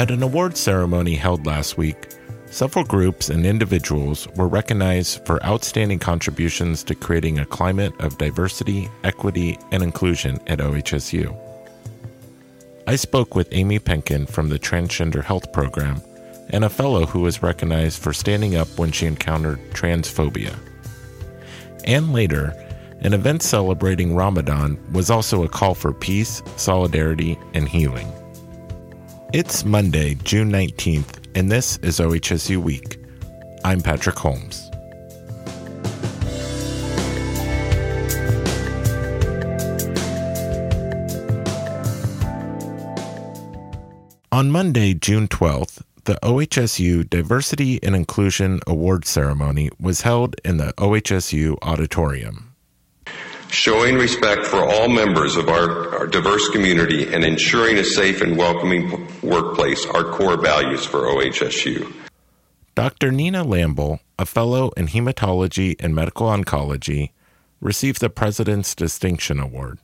At an awards ceremony held last week, several groups and individuals were recognized for outstanding contributions to creating a climate of diversity, equity, and inclusion at OHSU. I spoke with Amy Penkin from the Transgender Health Program and a fellow who was recognized for standing up when she encountered transphobia. And later, an event celebrating Ramadan was also a call for peace, solidarity, and healing. It's Monday, June 19th, and this is OHSU Week. I'm Patrick Holmes. On Monday, June 12th, the OHSU Diversity and Inclusion Award Ceremony was held in the OHSU Auditorium. Showing respect for all members of our, our, diverse community and ensuring a safe and welcoming workplace are core values for OHSU. Dr. Nina Lamble, a fellow in hematology and medical oncology, received the President's Distinction Award.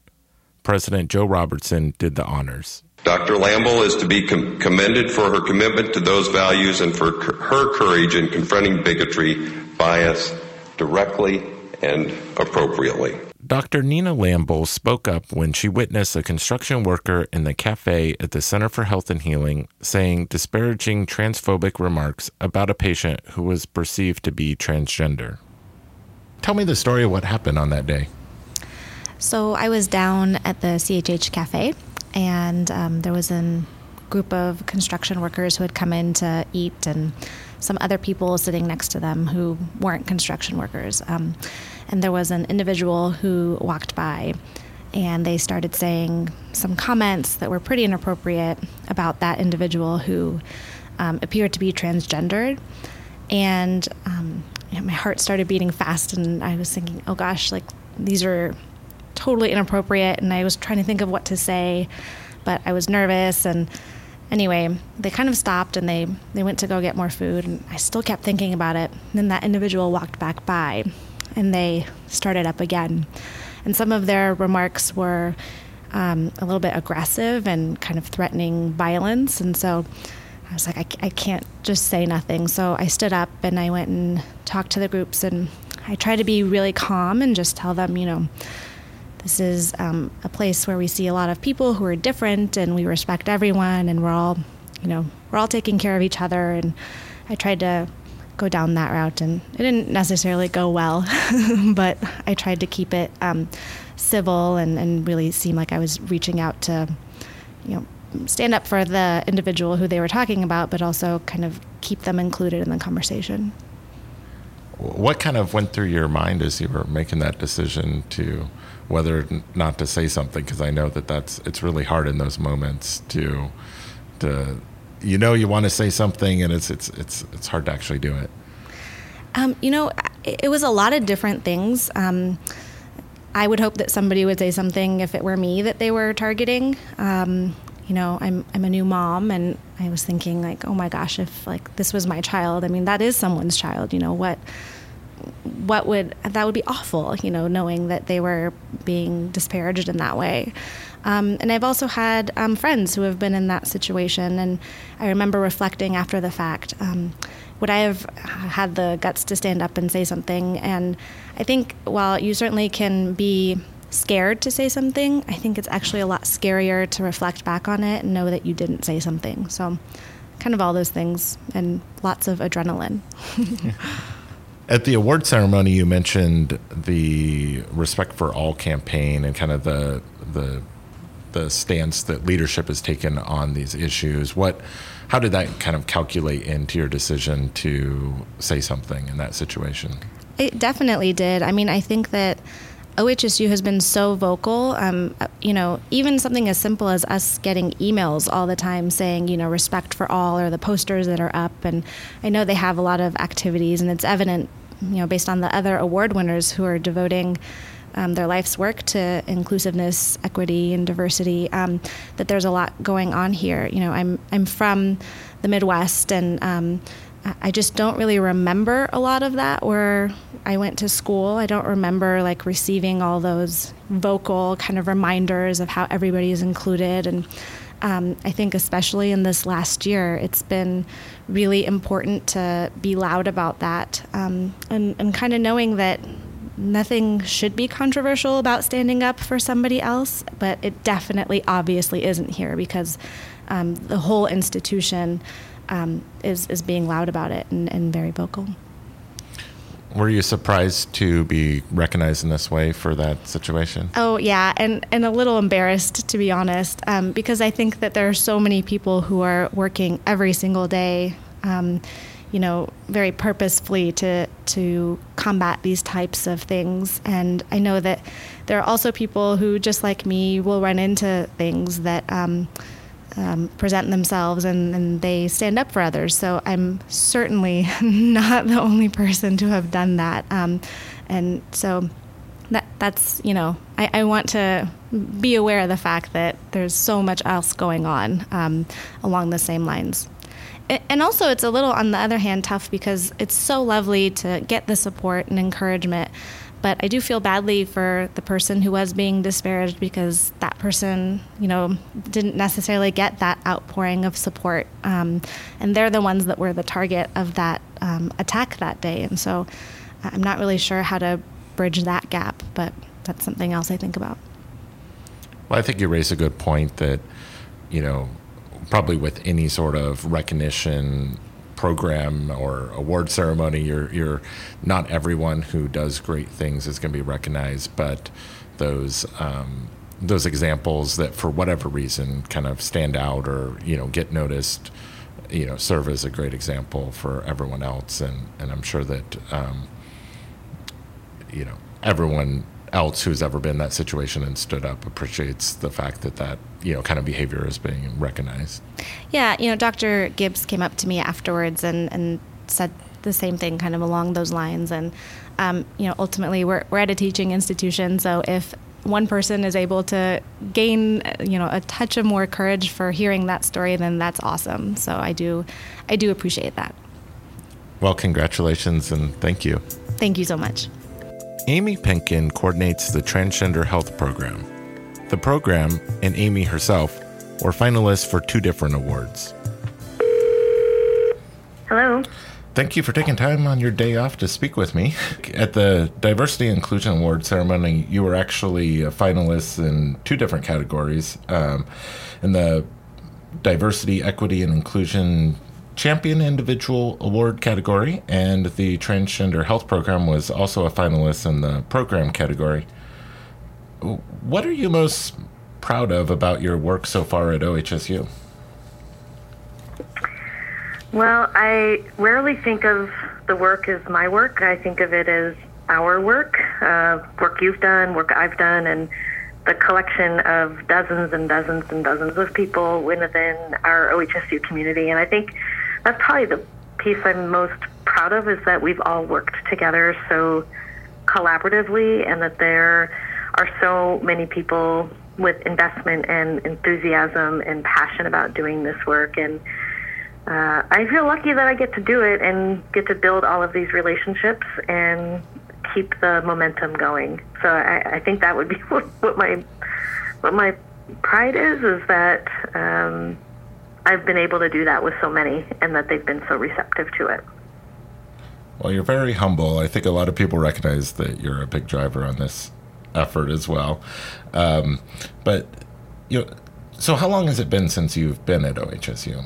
President Joe Robertson did the honors. Dr. Lamble is to be com- commended for her commitment to those values and for c- her courage in confronting bigotry, bias directly and appropriately. Dr. Nina Lamble spoke up when she witnessed a construction worker in the cafe at the Center for Health and Healing saying disparaging transphobic remarks about a patient who was perceived to be transgender. Tell me the story of what happened on that day. So I was down at the CHH cafe, and um, there was a group of construction workers who had come in to eat, and some other people sitting next to them who weren't construction workers. Um, and there was an individual who walked by and they started saying some comments that were pretty inappropriate about that individual who um, appeared to be transgendered. And um, my heart started beating fast, and I was thinking, oh gosh, like these are totally inappropriate. And I was trying to think of what to say, but I was nervous. And anyway, they kind of stopped and they, they went to go get more food. And I still kept thinking about it. And then that individual walked back by and they started up again. And some of their remarks were um, a little bit aggressive and kind of threatening violence. And so I was like, I, I can't just say nothing. So I stood up and I went and talked to the groups and I tried to be really calm and just tell them, you know, this is um, a place where we see a lot of people who are different and we respect everyone and we're all, you know, we're all taking care of each other. And I tried to go down that route, and it didn't necessarily go well, but I tried to keep it um, civil and, and really seem like I was reaching out to, you know, stand up for the individual who they were talking about, but also kind of keep them included in the conversation. What kind of went through your mind as you were making that decision to whether or not to say something? Because I know that that's it's really hard in those moments to to you know you want to say something and it's it's it's it's hard to actually do it. Um, you know it was a lot of different things. Um, i would hope that somebody would say something if it were me that they were targeting. Um, you know I'm, I'm a new mom and i was thinking like oh my gosh if like this was my child i mean that is someone's child you know what what would that would be awful you know knowing that they were being disparaged in that way um, and I've also had um, friends who have been in that situation. And I remember reflecting after the fact um, would I have had the guts to stand up and say something? And I think while you certainly can be scared to say something, I think it's actually a lot scarier to reflect back on it and know that you didn't say something. So, kind of all those things and lots of adrenaline. At the award ceremony, you mentioned the Respect for All campaign and kind of the the the stance that leadership has taken on these issues. What, how did that kind of calculate into your decision to say something in that situation? It definitely did. I mean, I think that OHSU has been so vocal. Um, you know, even something as simple as us getting emails all the time saying, you know, respect for all, or the posters that are up. And I know they have a lot of activities, and it's evident, you know, based on the other award winners who are devoting um, their life's work to inclusiveness, equity, and diversity. Um, that there's a lot going on here. You know, I'm I'm from the Midwest, and um, I just don't really remember a lot of that where I went to school. I don't remember like receiving all those vocal kind of reminders of how everybody is included. And um, I think, especially in this last year, it's been really important to be loud about that um, and, and kind of knowing that nothing should be controversial about standing up for somebody else, but it definitely, obviously, isn't here because um, the whole institution um, is is being loud about it and, and very vocal. Were you surprised to be recognized in this way for that situation? Oh yeah, and and a little embarrassed to be honest, um, because I think that there are so many people who are working every single day, um, you know, very purposefully to to combat these types of things, and I know that there are also people who, just like me, will run into things that. Um, um, present themselves and, and, they stand up for others. So I'm certainly not the only person to have done that. Um, and so that that's you know I, I, want to be aware of the fact that there's so much else going on um, along the same lines. And also, it's a little, on the other hand, tough because it's so lovely to get the support and encouragement but I do feel badly for the person who was being disparaged because that person, you know, didn't necessarily get that outpouring of support. Um, and they're the ones that were the target of that um, attack that day. And so uh, I'm not really sure how to bridge that gap, but that's something else I think about. Well, I think you raise a good point that, you know, probably with any sort of recognition program or award ceremony, you're you're not everyone who does great things is going to be recognized, but those um, those examples that for whatever reason kind of stand out or you know get noticed, you know, serve as a great example for everyone else, and and I'm sure that um, you know everyone else who's ever been in that situation and stood up appreciates the fact that that you know kind of behavior is being recognized. Yeah, you know, Dr. Gibbs came up to me afterwards and and said the same thing, kind of along those lines. And um, you know, ultimately, we're we're at a teaching institution, so if one person is able to gain you know a touch of more courage for hearing that story, then that's awesome. So I do I do appreciate that. Well, congratulations and thank you. Thank you so much. Amy Penkin coordinates the Transgender Health Program. The program and Amy herself were finalists for two different awards. Hello. Thank you for taking time on your day off to speak with me. At the Diversity Inclusion Award ceremony, you were actually a finalist in two different categories. Um, in the Diversity, Equity, and Inclusion Champion Individual Award category, and the Transgender Health Program was also a finalist in the program category. What are you most proud of about your work so far at OHSU? Well, I rarely think of the work as my work. I think of it as our work, uh, work you've done, work I've done, and the collection of dozens and dozens and dozens of people within our OHSU community. And I think that's probably the piece I'm most proud of is that we've all worked together so collaboratively and that there are so many people with investment and enthusiasm and passion about doing this work and uh, I feel lucky that I get to do it and get to build all of these relationships and keep the momentum going. So I, I think that would be what, my what my pride is is that um, I've been able to do that with so many and that they've been so receptive to it. Well, you're very humble. I think a lot of people recognize that you're a big driver on this effort as well. Um, but you know, so how long has it been since you've been at OHSU?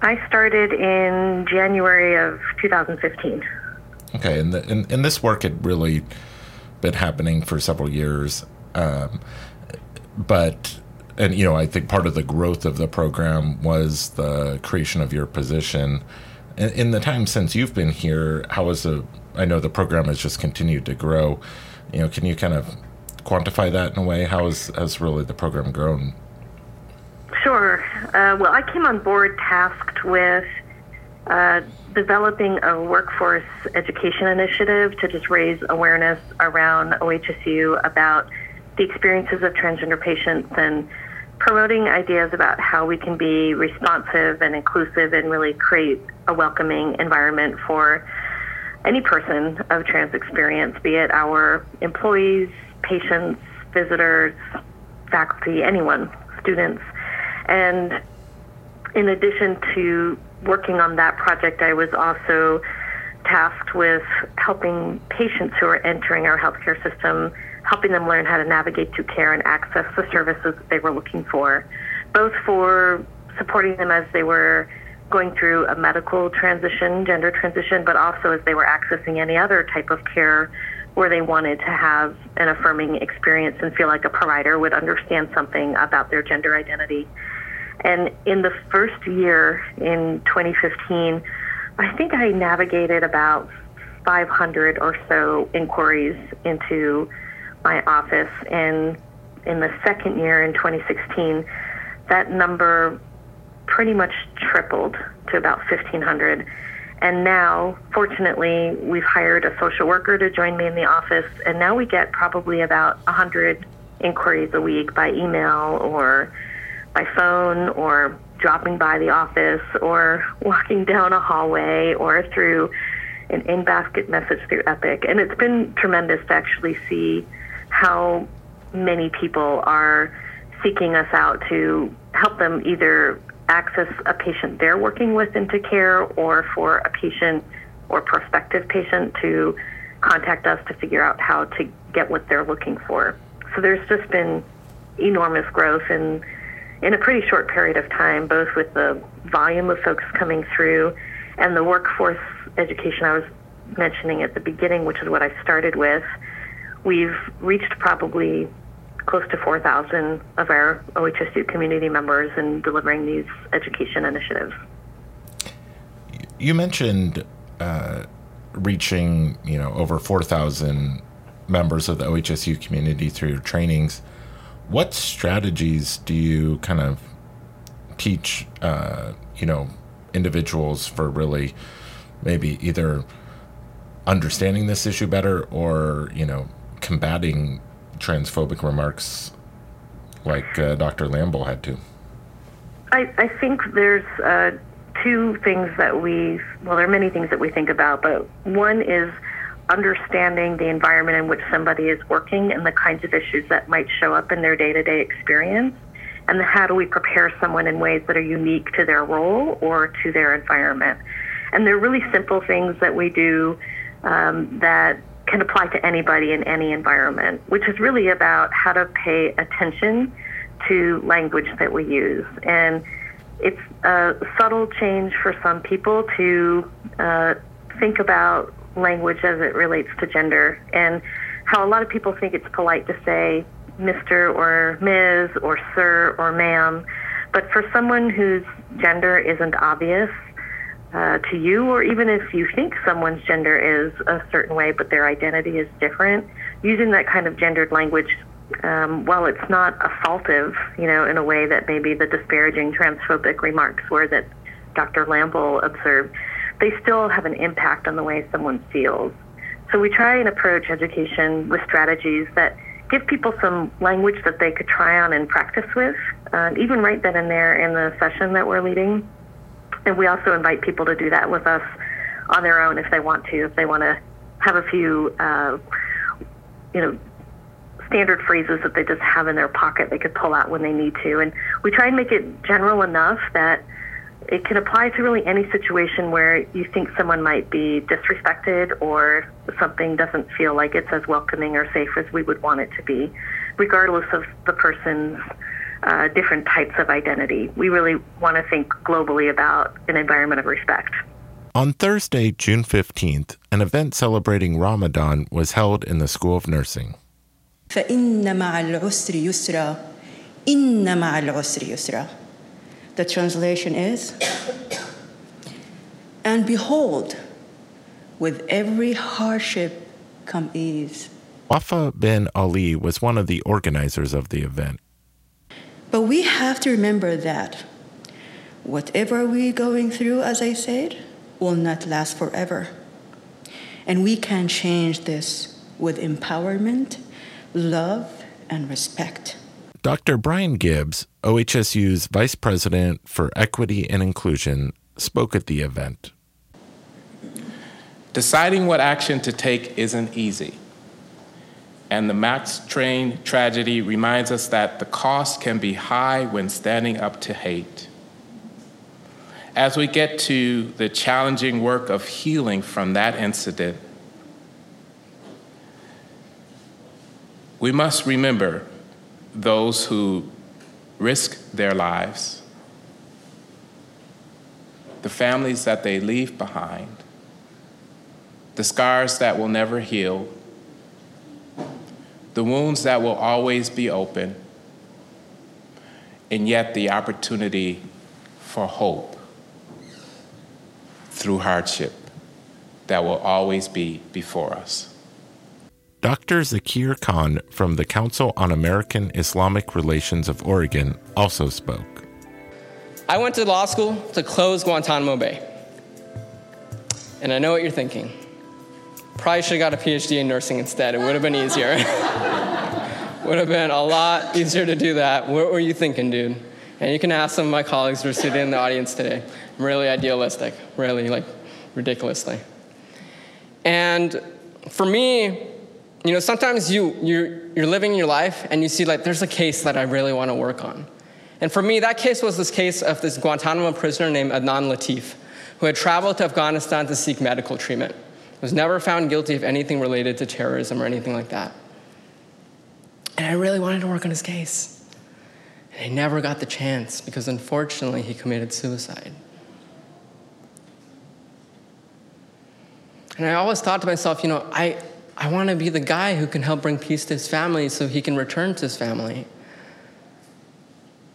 I started in January of 2015. Okay, and, the, and, and this work had really been happening for several years, um, but and you know, I think part of the growth of the program was the creation of your position. In, in the time since you've been here, how has the I know the program has just continued to grow. You know, can you kind of quantify that in a way? How has has really the program grown? Sure. Uh, well, I came on board tasked with uh, developing a workforce education initiative to just raise awareness around OHSU about the experiences of transgender patients and promoting ideas about how we can be responsive and inclusive and really create a welcoming environment for any person of trans experience, be it our employees, patients, visitors, faculty, anyone, students. And in addition to working on that project, I was also tasked with helping patients who are entering our healthcare system, helping them learn how to navigate to care and access the services that they were looking for, both for supporting them as they were going through a medical transition, gender transition, but also as they were accessing any other type of care where they wanted to have an affirming experience and feel like a provider would understand something about their gender identity. And in the first year in 2015, I think I navigated about 500 or so inquiries into my office. And in the second year in 2016, that number pretty much tripled to about 1,500. And now, fortunately, we've hired a social worker to join me in the office, and now we get probably about 100 inquiries a week by email or by phone or dropping by the office or walking down a hallway or through an in basket message through Epic. And it's been tremendous to actually see how many people are seeking us out to help them either access a patient they're working with into care or for a patient or prospective patient to contact us to figure out how to get what they're looking for. So there's just been enormous growth in in a pretty short period of time, both with the volume of folks coming through and the workforce education I was mentioning at the beginning, which is what I started with. We've reached probably close to 4,000 of our OHSU community members in delivering these education initiatives. You mentioned uh, reaching, you know, over 4,000 members of the OHSU community through trainings. What strategies do you kind of teach, uh, you know, individuals for really maybe either understanding this issue better or, you know, combating transphobic remarks like uh, Dr. Lamble had to? I, I think there's uh, two things that we, well, there are many things that we think about, but one is understanding the environment in which somebody is working and the kinds of issues that might show up in their day to day experience. And how do we prepare someone in ways that are unique to their role or to their environment? And they're really simple things that we do um, that can apply to anybody in any environment, which is really about how to pay attention to language that we use. And it's a subtle change for some people to uh, think about language as it relates to gender and how a lot of people think it's polite to say Mr. or Ms. or Sir or Ma'am. But for someone whose gender isn't obvious, uh, to you, or even if you think someone's gender is a certain way but their identity is different, using that kind of gendered language, um, while it's not assaultive, you know, in a way that maybe the disparaging transphobic remarks were that Dr. Lamble observed, they still have an impact on the way someone feels. So we try and approach education with strategies that give people some language that they could try on and practice with, uh, even right then and there in the session that we're leading. And we also invite people to do that with us on their own if they want to, if they want to have a few, uh, you know, standard phrases that they just have in their pocket they could pull out when they need to. And we try and make it general enough that it can apply to really any situation where you think someone might be disrespected or something doesn't feel like it's as welcoming or safe as we would want it to be, regardless of the person's uh, different types of identity. We really want to think globally about an environment of respect. On Thursday, June 15th, an event celebrating Ramadan was held in the School of Nursing. فإن مع العسر يسرا إن مع العسر يسرا the translation is And behold, with every hardship come ease. Wafa bin Ali was one of the organizers of the event. But we have to remember that whatever we're going through, as I said, will not last forever. And we can change this with empowerment, love, and respect. Dr. Brian Gibbs, OHSU's Vice President for Equity and Inclusion, spoke at the event. Deciding what action to take isn't easy. And the Max Train tragedy reminds us that the cost can be high when standing up to hate. As we get to the challenging work of healing from that incident, we must remember those who risk their lives, the families that they leave behind, the scars that will never heal, the wounds that will always be open, and yet the opportunity for hope through hardship that will always be before us. Dr. Zakir Khan from the Council on American Islamic Relations of Oregon also spoke. I went to law school to close Guantanamo Bay. And I know what you're thinking. Probably should have got a PhD in nursing instead. It would have been easier. would have been a lot easier to do that. What were you thinking, dude? And you can ask some of my colleagues who are sitting in the audience today. I'm really idealistic, really, like, ridiculously. And for me, you know, sometimes you, you're, you're living your life and you see, like, there's a case that I really want to work on. And for me, that case was this case of this Guantanamo prisoner named Adnan Latif, who had traveled to Afghanistan to seek medical treatment. Was never found guilty of anything related to terrorism or anything like that. And I really wanted to work on his case. And I never got the chance because unfortunately he committed suicide. And I always thought to myself, you know, I, I want to be the guy who can help bring peace to his family so he can return to his family.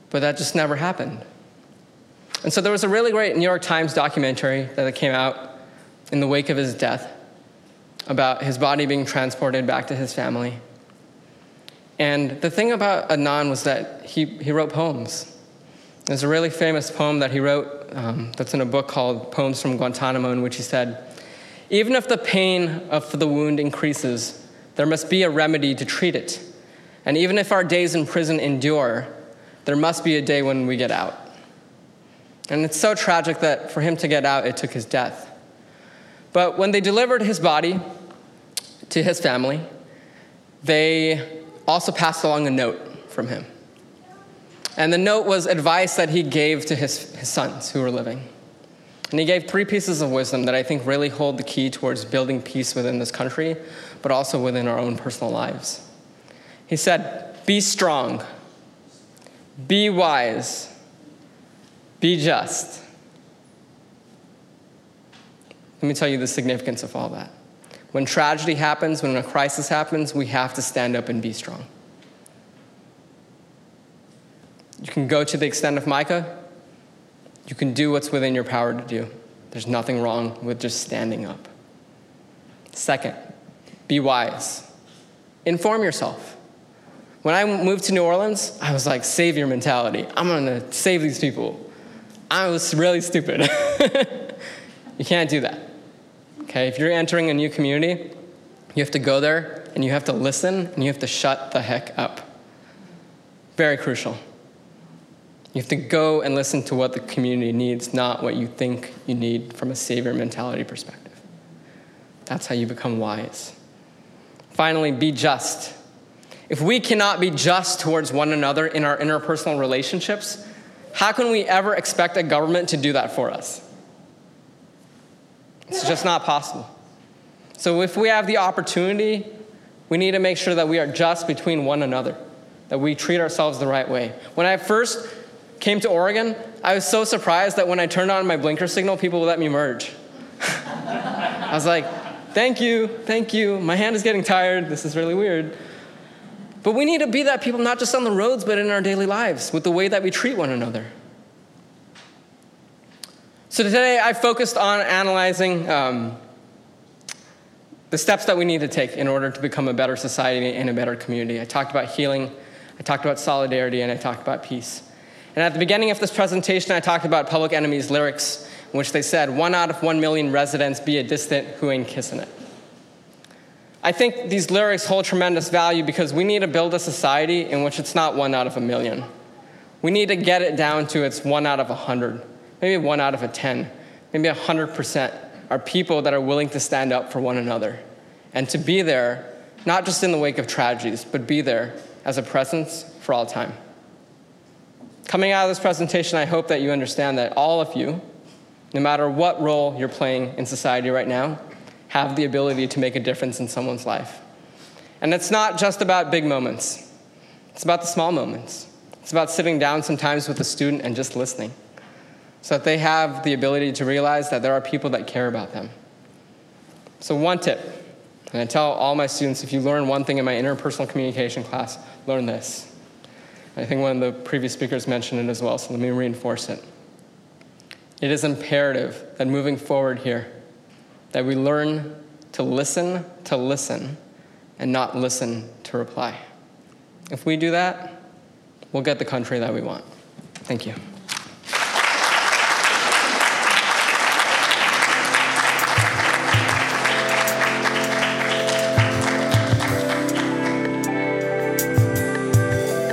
But that just never happened. And so there was a really great New York Times documentary that came out in the wake of his death about his body being transported back to his family. And the thing about Adnan was that he, he wrote poems. There's a really famous poem that he wrote um, that's in a book called Poems from Guantanamo, in which he said, even if the pain of the wound increases, there must be a remedy to treat it. And even if our days in prison endure, there must be a day when we get out. And it's so tragic that for him to get out, it took his death. But when they delivered his body to his family, they also passed along a note from him. And the note was advice that he gave to his, his sons who were living. And he gave three pieces of wisdom that I think really hold the key towards building peace within this country, but also within our own personal lives. He said, Be strong, be wise, be just. Let me tell you the significance of all that. When tragedy happens, when a crisis happens, we have to stand up and be strong. You can go to the extent of Micah, you can do what's within your power to do. There's nothing wrong with just standing up. Second, be wise. Inform yourself. When I moved to New Orleans, I was like, savior mentality. I'm gonna save these people. I was really stupid. you can't do that. Okay, if you're entering a new community, you have to go there and you have to listen and you have to shut the heck up. Very crucial. You have to go and listen to what the community needs, not what you think you need from a savior mentality perspective. That's how you become wise. Finally, be just. If we cannot be just towards one another in our interpersonal relationships, how can we ever expect a government to do that for us? It's just not possible. So, if we have the opportunity, we need to make sure that we are just between one another, that we treat ourselves the right way. When I first came to Oregon, I was so surprised that when I turned on my blinker signal, people would let me merge. I was like, thank you, thank you. My hand is getting tired. This is really weird. But we need to be that people, not just on the roads, but in our daily lives, with the way that we treat one another. So today I focused on analyzing um, the steps that we need to take in order to become a better society and a better community. I talked about healing, I talked about solidarity, and I talked about peace. And at the beginning of this presentation, I talked about Public Enemy's lyrics, in which they said, one out of one million residents be a distant who ain't kissing it. I think these lyrics hold tremendous value because we need to build a society in which it's not one out of a million. We need to get it down to it's one out of a hundred, maybe one out of a 10, maybe a hundred percent are people that are willing to stand up for one another and to be there, not just in the wake of tragedies, but be there as a presence for all time. Coming out of this presentation, I hope that you understand that all of you, no matter what role you're playing in society right now, have the ability to make a difference in someone's life. And it's not just about big moments, it's about the small moments. It's about sitting down sometimes with a student and just listening so that they have the ability to realize that there are people that care about them. So, one tip, and I tell all my students if you learn one thing in my interpersonal communication class, learn this. I think one of the previous speakers mentioned it as well, so let me reinforce it. It is imperative that moving forward here, that we learn to listen to listen and not listen to reply. If we do that, we'll get the country that we want. Thank you.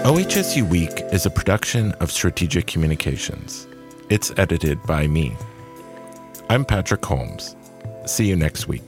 OHSU Week is a production of Strategic Communications. It's edited by me. I'm Patrick Holmes. See you next week.